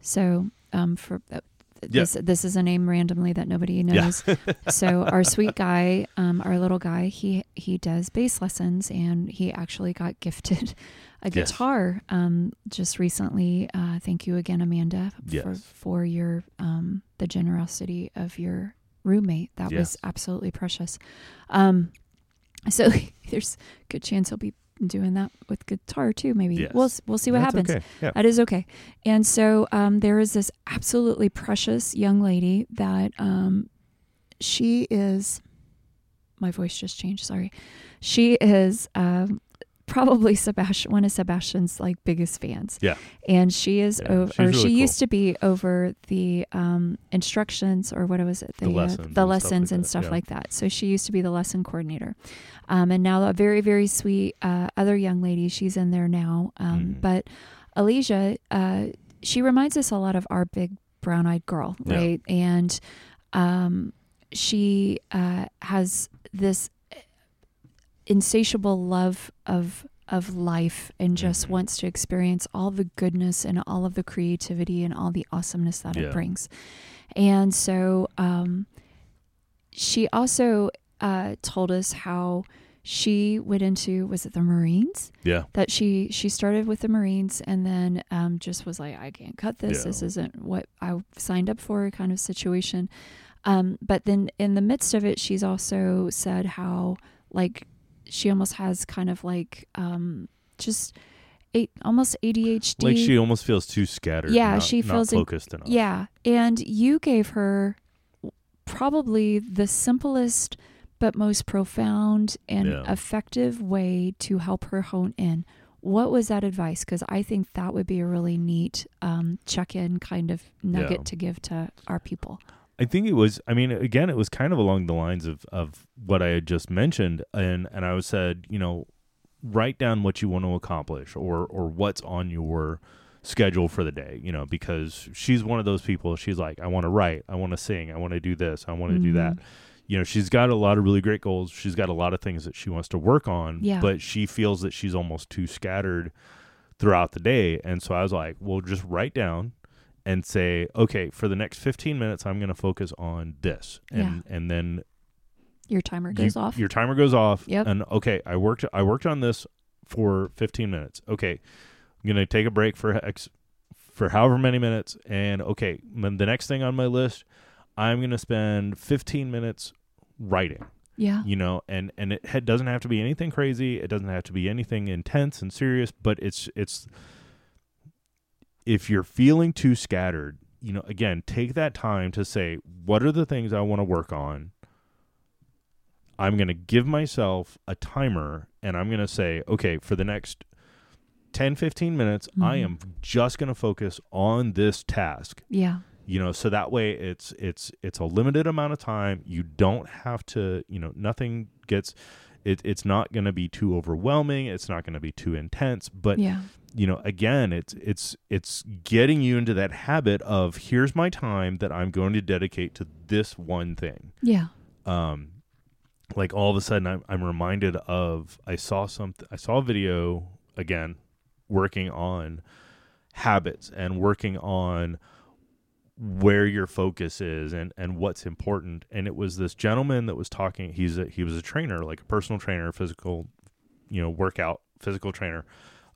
So, um for uh, this this is a name randomly that nobody knows. so our sweet guy, um our little guy, he he does bass lessons and he actually got gifted a Yes. guitar um just recently. Uh thank you again Amanda for Yes. for your um the generosity of your roommate. That was absolutely precious. Um so there's a good chance he'll be doing that with guitar too. Maybe Yes. we'll we'll see what That's happens. Okay. Yeah. That is okay. And so um, there is this absolutely precious young lady that um, she is. My voice just changed. Sorry. She is um, probably Sebastian, one of Sebastian's like biggest fans. Yeah. And she is, Yeah, over, or really she cool. used to be over the um, instructions or what was it? The uh, lessons the and stuff lessons like and that, stuff yeah. like that. So she used to be the lesson coordinator. Um, and now a very, very sweet uh, other young lady. She's in there now. Um, Mhm. But Alicia, uh, she reminds us a lot of our big brown eyed girl, Yeah. right? And um, she uh, has this insatiable love of of life and just Mhm. wants to experience all the goodness and all of the creativity and all the awesomeness that Yeah. it brings. And so um, she also uh, told us how she went into was it the Marines Yeah. that she she started with the Marines and then um, just was like I can't cut this Yeah. this isn't what I signed up for kind of situation um, but then in the midst of it she's also said how like she almost has kind of like um, just a, almost ADHD Like she almost feels too scattered. Yeah, not- she feels in- focused enough. yeah, and you gave her probably the simplest but most profound and Yeah. effective way to help her hone in. What was that advice? Because I think that would be a really neat um, check-in kind of nugget Yeah. to give to our people. I think it was. I mean, again, it was kind of along the lines of of what I had just mentioned, and and I said, you know, write down what you want to accomplish or or what's on your schedule for the day. You know, because she's one of those people. She's like, I want to write, I want to sing, I want to do this, I want to do that. Mm-hmm. You know, she's got a lot of really great goals. She's got a lot of things that she wants to work on. Yeah. But she feels that she's almost too scattered throughout the day. And so I was like, well, just write down and say, okay, for the next 15 minutes, I'm going to focus on this. And, and then Your timer you- goes off. Your timer goes off. Yep. And okay, I worked, I worked on this for 15 minutes. Okay. I'm going to take a break for X, for however many minutes. And okay, then the next thing on my list, I'm going to spend 15 minutes writing Yeah. you know and and it doesn't have to be anything crazy it doesn't have to be anything intense and serious but it's it's if you're feeling too scattered you know again take that time to say what are the things i want to work on i'm going to give myself a timer and i'm going to say okay for the next 10 15 minutes i Mhm. am just going to focus on this task Yeah. you know so that way it's it's it's a limited amount of time you don't have to you know nothing gets it, it's not going to be too overwhelming it's not going to be too intense but yeah. You know again it's it's it's getting you into that habit of here's my time that i'm going to dedicate to this one thing. Yeah. um like all of a sudden I'm, I'm reminded of i saw something i saw a video again working on habits and working on where your focus is and and what's important. And it was this gentleman that was talking he's a he was a trainer like a personal trainer physical you know workout physical trainer.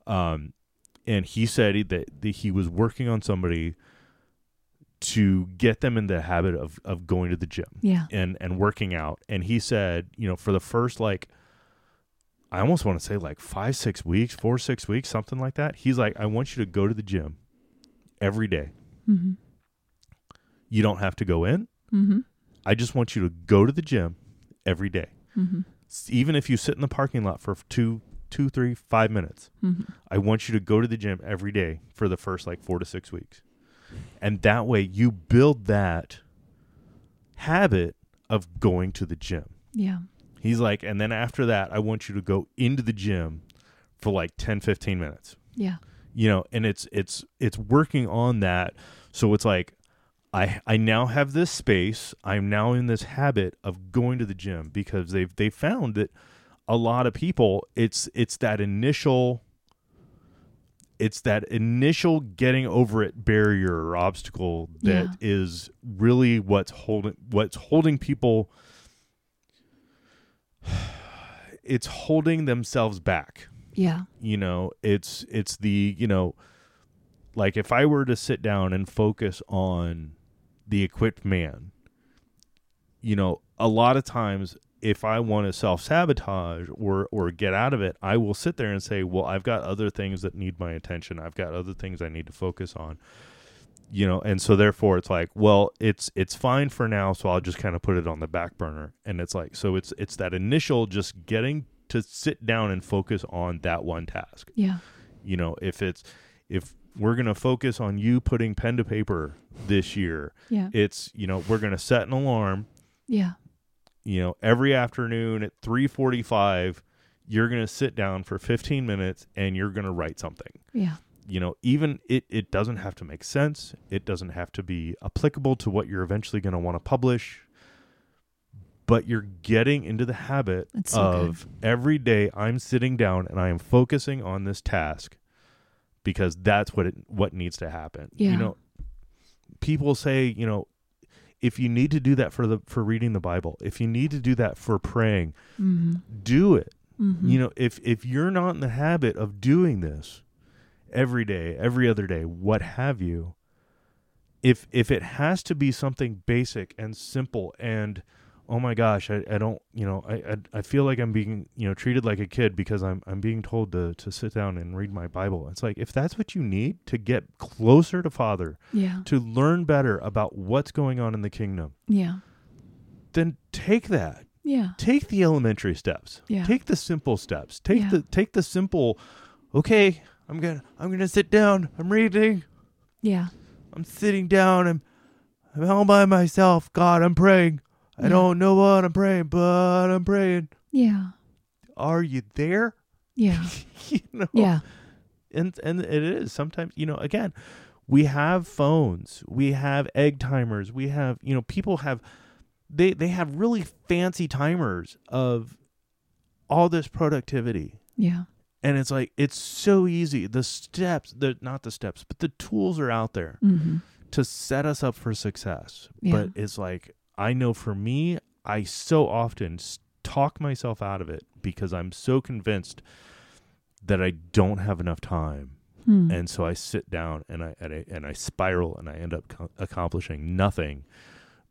Um and he said that, that he was working on somebody to get them in the habit of of going to the gym Yeah. and and working out and he said you know for the first like i almost want to say like five six weeks four six weeks something like that he's like i want you to go to the gym every day. Mm-hmm. You don't have to go in. Mm-hmm. I just want you to go to the gym every day. Mm-hmm. Even if you sit in the parking lot for two, two, three, five minutes, Mm-hmm. I want you to go to the gym every day for the first like four to six weeks. And that way you build that habit of going to the gym. Yeah. He's like, and then after that, I want you to go into the gym for like 10, 15 minutes. Yeah. You know, and it's it's it's working on that. So it's like I I now have this space. I'm now in this habit of going to the gym because they've they found that a lot of people it's it's that initial it's that initial getting over it barrier or obstacle that is Yeah. really what's holding what's holding people it's holding themselves back Yeah. you know it's it's the you know like if i were to sit down and focus on the equipped man you know a lot of times if i want to self-sabotage or or get out of it i will sit there and say well i've got other things that need my attention i've got other things i need to focus on you know and so therefore it's like well it's it's fine for now so i'll just kind of put it on the back burner and it's like so it's it's that initial just getting to sit down and focus on that one task Yeah. you know if it's if we're going to focus on you putting pen to paper this year Yeah. it's you know we're going to set an alarm Yeah. You know every afternoon at 3:45 you're going to sit down for 15 minutes and you're going to write something Yeah. you know even it it doesn't have to make sense it doesn't have to be applicable to what you're eventually going to want to publish but you're getting into the habit so good. of every day I'm sitting down and I am focusing on this task because that's what it what needs to happen. Yeah. You know, people say, you know, if you need to do that for the for reading the Bible, if you need to do that for praying, Mm-hmm. do it. Mm-hmm. You know, if if you're not in the habit of doing this every day, every other day, what have you, if if it has to be something basic and simple and oh my gosh, I, I don't you know, I, I I feel like I'm being, you know, treated like a kid because I'm I'm being told to to sit down and read my Bible. It's like if that's what you need to get closer to Father, Yeah. to learn better about what's going on in the kingdom, Yeah. then take that Yeah. take the elementary steps Yeah. take the simple steps take Yeah. the take the simple okay i'm gonna i'm gonna sit down i'm reading Yeah. i'm sitting down i'm i'm all by myself god i'm praying i don't know what i'm praying but i'm praying Yeah. are you there Yeah. you know Yeah. and and it is sometimes you know again we have phones we have egg timers we have you know people have they they have really fancy timers of all this productivity Yeah. and it's like it's so easy the steps the not the steps but the tools are out there Mm-hmm. to set us up for success Yeah. but it's like i know for me i so often talk myself out of it because i'm so convinced that i don't have enough time Hmm. and so I sit down and I and I, and I spiral and I end up co- accomplishing nothing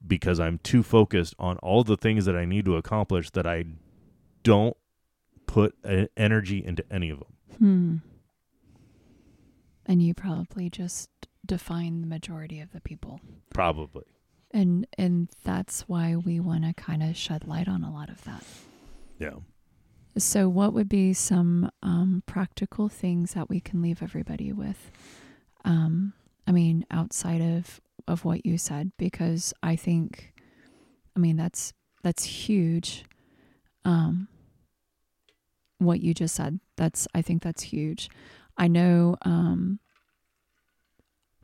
because I'm too focused on all the things that I need to accomplish that I don't put a- energy into any of them. Hmm. And you probably just define the majority of the people. Probably. And and that's why we want to kind of shed light on a lot of that. Yeah. So what would be some um, practical things that we can leave everybody with? Um, I mean, outside of of what you said, because I think, I mean, that's that's huge. Um, what you just said, that's I think that's huge. I know um,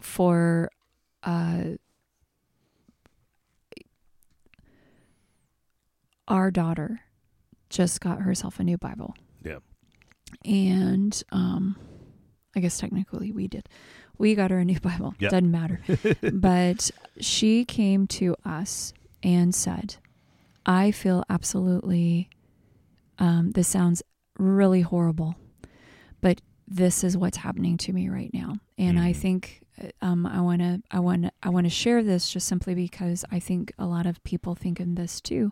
for uh, our daughter just got herself a new Bible. Yeah. And um I guess technically we did. We got her a new Bible. Yeah. Doesn't matter. but she came to us and said, I feel absolutely um this sounds really horrible, but this is what's happening to me right now. And I Mhm. think um I want to I want I want to share this just simply because I think a lot of people think in this too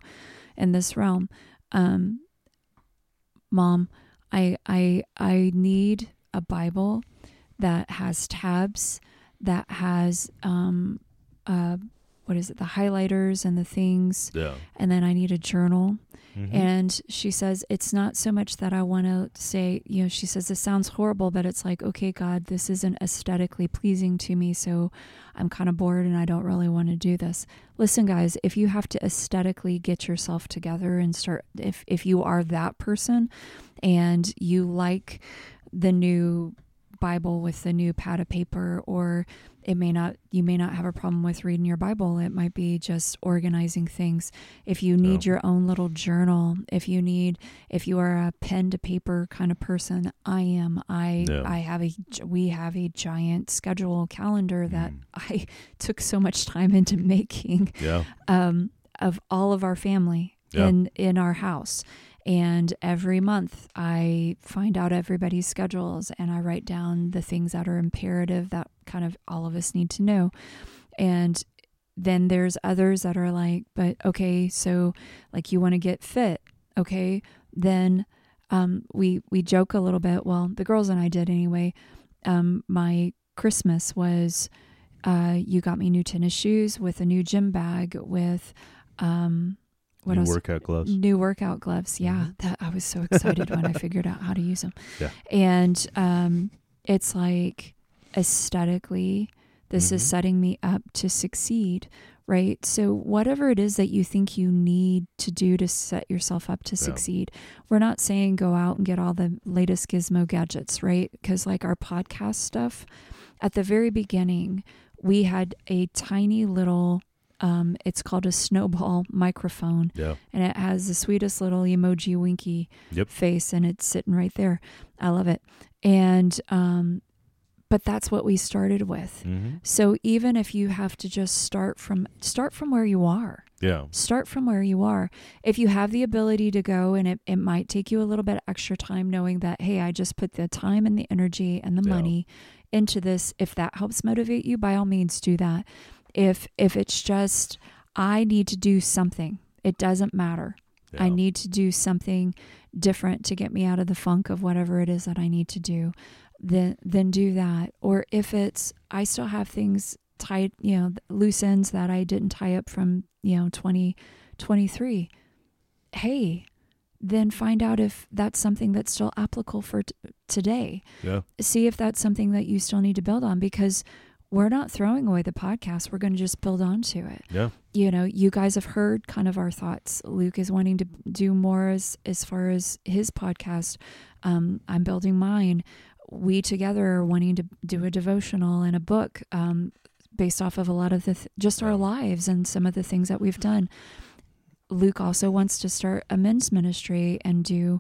in this realm. Um mom i i i need a bible that has tabs that has um uh what is it the highlighters and the things Yeah. and then I need a journal Mhm. and she says it's not so much that I want to say, you know, she says this sounds horrible, but it's like, okay, God, this isn't aesthetically pleasing to me, so I'm kind of bored and I don't really want to do this. Listen, guys, if you have to aesthetically get yourself together and start, if if you are that person, and you like the new Bible with the new pad of paper, or it may not, you may not have a problem with reading your Bible. It might be just organizing things. If you need your own little journal, if you need, if you are a pen to paper kind of person, I am. I Yeah. I have a we have a giant schedule calendar that Mm. I took so much time into making Yeah. um, of all of our family Yeah. in in our house. And every month, I find out everybody's schedules and I write down the things that are imperative that kind of all of us need to know. And then there's others that are like, but okay, so like you want to get fit, okay? Then um, we we joke a little bit. Well, the girls and I did anyway. Um, my Christmas was uh, you got me new tennis shoes with a new gym bag with um, what New else? workout gloves. New workout gloves. Yeah, that I was so excited when I figured out how to use them. Yeah. And um, it's like aesthetically, this is Mhm. setting me up to succeed, right? So whatever it is that you think you need to do to set yourself up to Yeah. succeed, we're not saying go out and get all the latest gizmo gadgets, right? Because like our podcast stuff, at the very beginning, we had a tiny little. Um, it's called a snowball microphone. Yeah. and it has the sweetest little emoji winky Yep. face and it's sitting right there. I love it. And um but that's what we started with. Hmm so even if you have to just start from start from where you are. Yeah. start from where you are. If you have the ability to go and it, it might take you a little bit extra time knowing that hey i just put the time and the energy and the Yeah. money into this. If that helps motivate you by all means do that if if it's just i need to do something it doesn't matter I need to do something different to get me out of the funk of whatever it is that I need to do, then then do that. Or if it's I still have things tied, you know, loose ends that I didn't tie up from, you know, 2023. hey, then find out if that's something that's still applicable for t- today. Yeah. See if that's something that you still need to build on because we're not throwing away the podcast. We're going to just build onto it. Yeah. you know you guys have heard kind of our thoughts. Luke is wanting to do more as as far as his podcast. Um, i'm building mine. We together are wanting to do a devotional and a book um, based off of a lot of the th- just our lives and some of the things that we've done. Luke also wants to start a men's ministry and do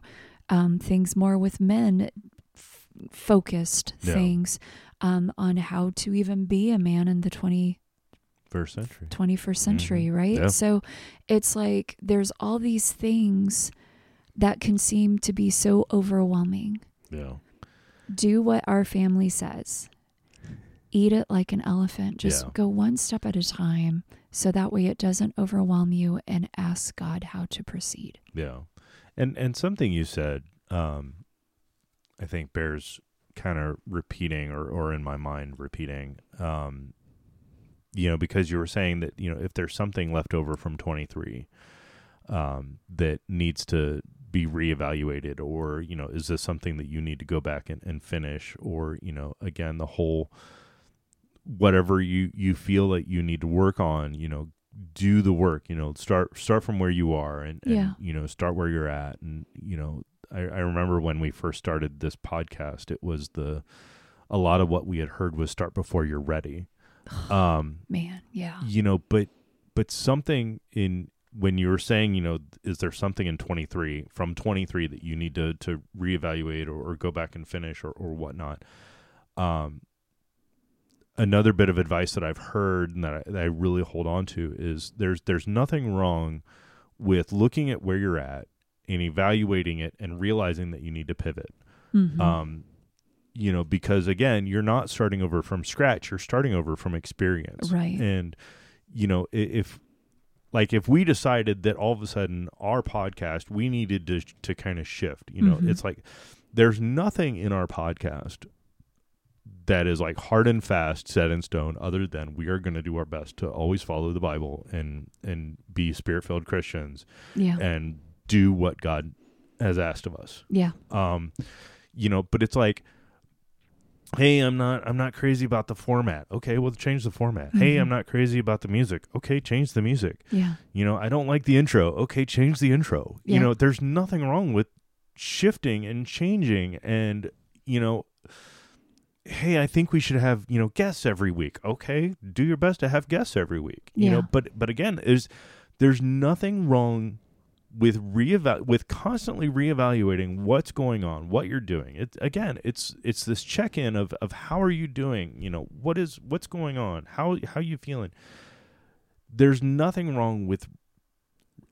um, things more with men f- focused Yeah. things um, on how to even be a man in the 20 First century. 21st century, right? Mm-hmm. Yeah. So it's like there's all these things that can seem to be so overwhelming. Yeah. Do what our family says. Eat it like an elephant. Just Yeah. go one step at a time so that way it doesn't overwhelm you and ask God how to proceed. Yeah. And and something you said, um, I think bears kind of repeating or, or in my mind repeating. Um, you know, because you were saying that, you know, if there's something left over from twenty three um that needs to be reevaluated or, you know, is this something that you need to go back and, and finish or, you know, again the whole whatever you you feel that you need to work on, you know, do the work you know start start from where you are and, and Yeah. you know start where you're at and you know I, I remember when we first started this podcast it was the a lot of what we had heard was start before you're ready um Man, yeah. you know but but something in when you were saying you know is there something in 23 from 23 that you need to to reevaluate or, or go back and finish or, or whatnot um another bit of advice that I've heard and that I, that I really hold on to is there's there's nothing wrong with looking at where you're at and evaluating it and realizing that you need to pivot. Mhm. Um, you know, because again, you're not starting over from scratch; you're starting over from experience, Right. And you know, if like if we decided that all of a sudden our podcast we needed to to kind of shift, you know, Mhm. it's like there's nothing in our podcast that is like hard and fast, set in stone. Other than we are going to do our best to always follow the Bible and and be spirit filled Christians Yeah. and do what God has asked of us. Yeah. Um, you know, but it's like, hey, I'm not I'm not crazy about the format. Okay, well, change the format. Hey, Mhm. I'm not crazy about the music. Okay, change the music. Yeah. You know, I don't like the intro. Okay, change the intro. Yeah. You know, there's nothing wrong with shifting and changing and, you know, hey, I think we should have, you know, guests every week. Okay, do your best to have guests every week. You Yeah. know, but but again, is there's nothing wrong with reeval with constantly reevaluating what's going on, what you're doing. It again, it's it's this check-in of of how are you doing? You know, what is what's going on? How how you feeling? There's nothing wrong with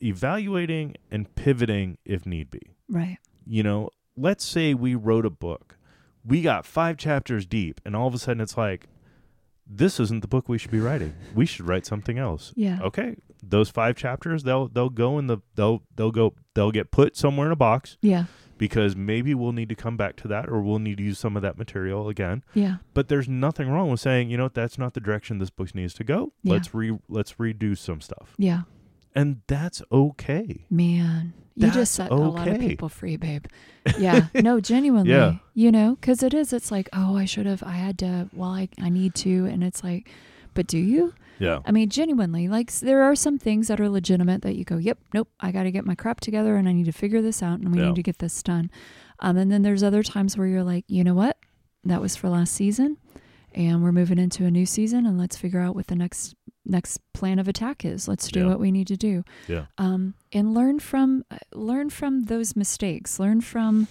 evaluating and pivoting if need be. Right. You know, let's say we wrote a book. We got 5 chapters deep and all of a sudden it's like this isn't the book we should be writing. We should write something else Yeah. okay those five chapters they'll they'll go in the they'll they'll go they'll get put somewhere in a box Yeah. because maybe we'll need to come back to that or we'll need to use some of that material again Yeah. but there's nothing wrong with saying you know what, that's not the direction this book needs to go Yeah. let's re let's redo some stuff Yeah. And that's okay Man, you That's just set a lot of people free, babe. Yeah, no, genuinely. Yeah. You know, because it is. It's like, oh, I should have. I had to. Well, I I need to, and it's like, but do you? yeah I mean, genuinely, like there are some things that are legitimate that you go, yep, nope, I got to get my crap together, and I need to figure this out, and we Yeah. need to get this done. Um, and then there's other times where you're like, you know what, that was for last season, and we're moving into a new season, and let's figure out what the next next plan of attack is. Let's do Yeah. what we need to do yeah um, and learn from uh, learn from those mistakes. Learn from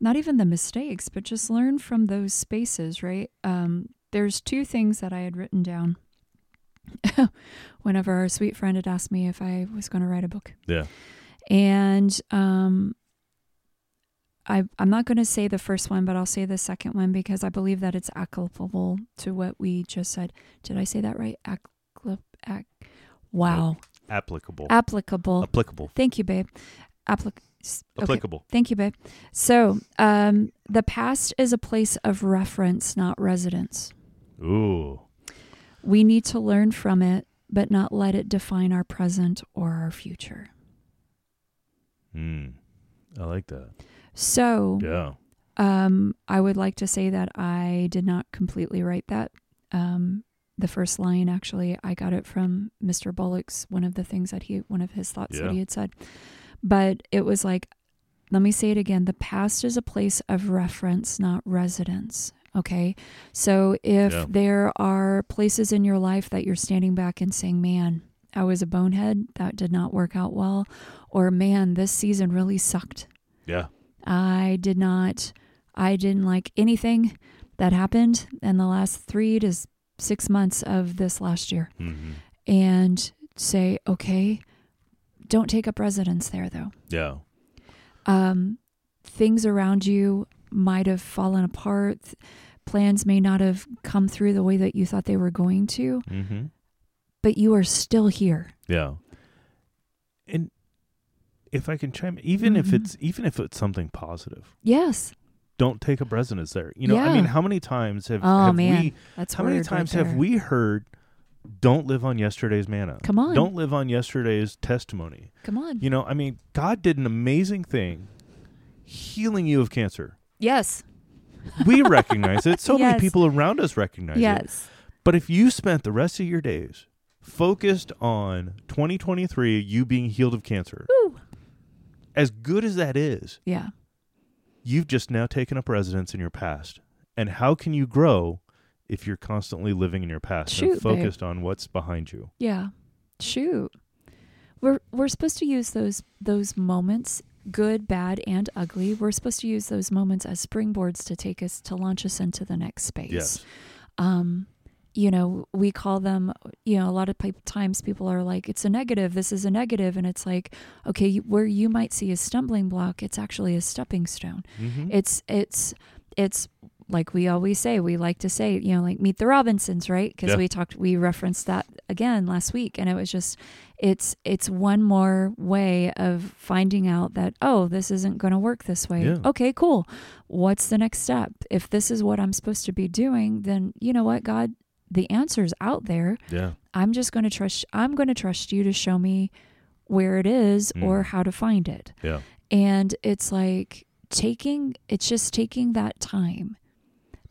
not even the mistakes, but just learn from those spaces. Right? Um, there's two things that I had written down. Whenever our sweet friend had asked me if I was going to write a book, yeah and um, I I'm not going to say the first one, but I'll say the second one because I believe that it's applicable to what we just said. Did I say that right? Accl- wow, applicable applicable. applicable Thank you, babe. Applic- okay. applicable Thank you, babe. So, um, the past is a place of reference, not residence. ooh We need to learn from it, but not let it define our present or our future. hmm i like that So, yeah um, I would like to say that I did not completely write that. Um, the first line, actually, I got it from Mr. Bullock's one of the things that he, one of his thoughts Yeah. that he had said. But it was like, let me say it again the past is a place of reference, not residence. Okay. So if Yeah. there are places in your life that you're standing back and saying, man, I was a bonehead, that did not work out well, or man, this season really sucked. yeah I did not, I didn't like anything that happened in the last three to six months of this last year. hmm And say, okay, don't take up residence there though. yeah Um, things around you might have fallen apart. Plans may not have come through the way that you thought they were going to, mm-hmm. but you are still here. Yeah. And if I can chime even if Mhm. it's even if it's something positive, Yes. Don't take up residence there. You know, I mean, how many times have, Oh, have man. we That's how many word right times have we heard don't live on yesterday's manna? Come on. Don't live on yesterday's testimony. Come on. You know, I mean, God did an amazing thing healing you of cancer. Yes. We recognize it. So many people around us recognize it. Yes. But if you spent the rest of your days focused on 2023, you being healed of cancer, Woo. as good as that is, Yeah. You've just now taken up residence in your past. And how can you grow if you're constantly living in your past Shoot, and babe. focused on what's behind you? Yeah. Shoot. We're we're supposed to use those those moments, good, bad, and ugly. We're supposed to use those moments as springboards to take us to launch us into the next space. Yes. Um you know, we call them, you know, a lot of times people are like, it's a negative, this is a negative. And it's like, okay, where you might see a stumbling block, it's actually a stepping stone. Mm-hmm. It's, it's, it's like we always say, we like to say, you know, like meet the Robinsons, right? Because Yeah. we talked, we referenced that again last week, and it was just, it's it's one more way of finding out that oh, this isn't going to work this way. Yeah. Okay, cool. What's the next step? If this is what I'm supposed to be doing, then you know what, God, the answer's out there. Yeah. I'm just going to trust. I'm going to trust you to show me where it is Mm. or how to find it. Yeah. And it's like taking, it's just taking that time.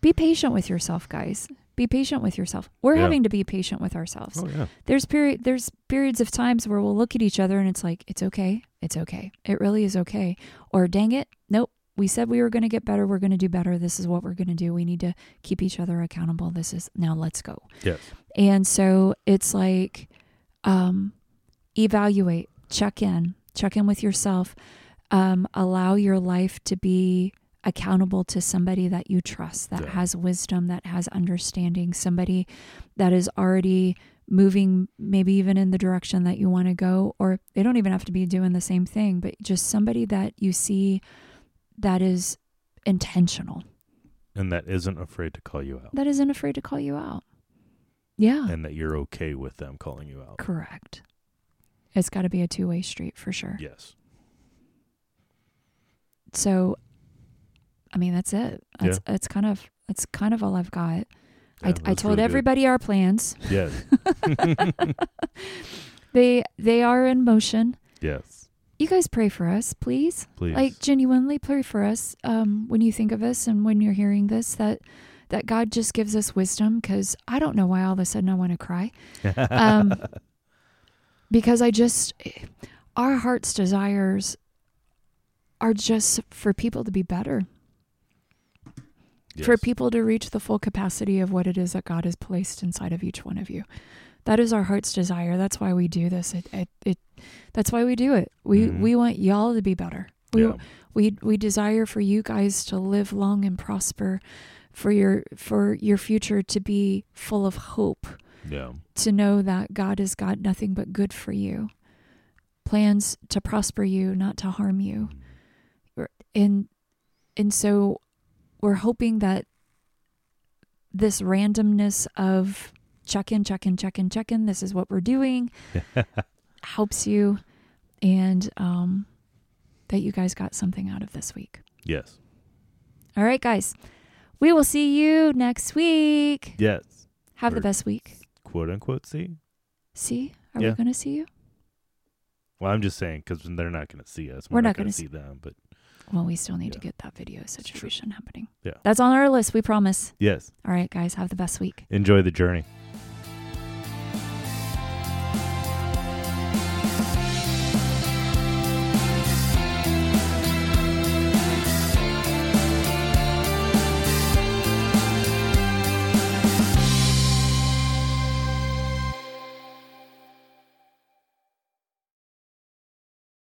Be patient with yourself, guys. Be patient with yourself. We're Yeah. having to be patient with ourselves. Oh yeah. There's period there's periods of times where we'll look at each other and it's like, it's okay. It's okay. It really is okay. Or dang it, nope. We said we were going to get better. We're going to do better. This is what we're going to do. We need to keep each other accountable. This is now let's go. Yes. And so it's like um, evaluate, check in, check in with yourself, um, allow your life to be accountable to somebody that you trust, that Yeah. has wisdom, that has understanding, somebody that is already moving maybe even in the direction that you want to go or they don't even have to be doing the same thing but just somebody that you see that is intentional And that isn't afraid to call you out. that isn't afraid to call you out yeah And that you're okay with them calling you out. Correct. It's got to be a two way street for sure. Yes. So, I mean, that's it. That's that's kind of that's kind of all I've got. Yeah, I, I told really good. everybody our plans. Yes. They they are in motion. yes. You guys pray for us, please. Please. Like genuinely pray for us um, when you think of us and when you're hearing this. That that God just gives us wisdom because I don't know why all of a sudden I want to cry. um, because I just, our heart's desires are just for people to be better, for people to reach the full capacity of what it is that God has placed inside of each one of you. That is our heart's desire. That's why we do this. It, it, it that's why we do it. We, Mhm. we want y'all to be better. We, Yeah. we, we desire for you guys to live long and prosper, for your, for your future to be full of hope Yeah. to know that God has got nothing but good for you. Plans to prosper you, not to harm you. And and so we're hoping that this randomness of check in, check in, check in, check in, this is what we're doing helps you and um that you guys got something out of this week. Yes. All right, guys. We will see you next week. Yes. Have the best week. Quote unquote. See. See? Are Yeah. we going to see you? Well, I'm just saying because they're not going to see us. We're not going gonna to see them. But Well, we still need to get that video situation happening. Yeah. That's on our list, we promise. yes, All right, guys, have the best week. enjoy the journey.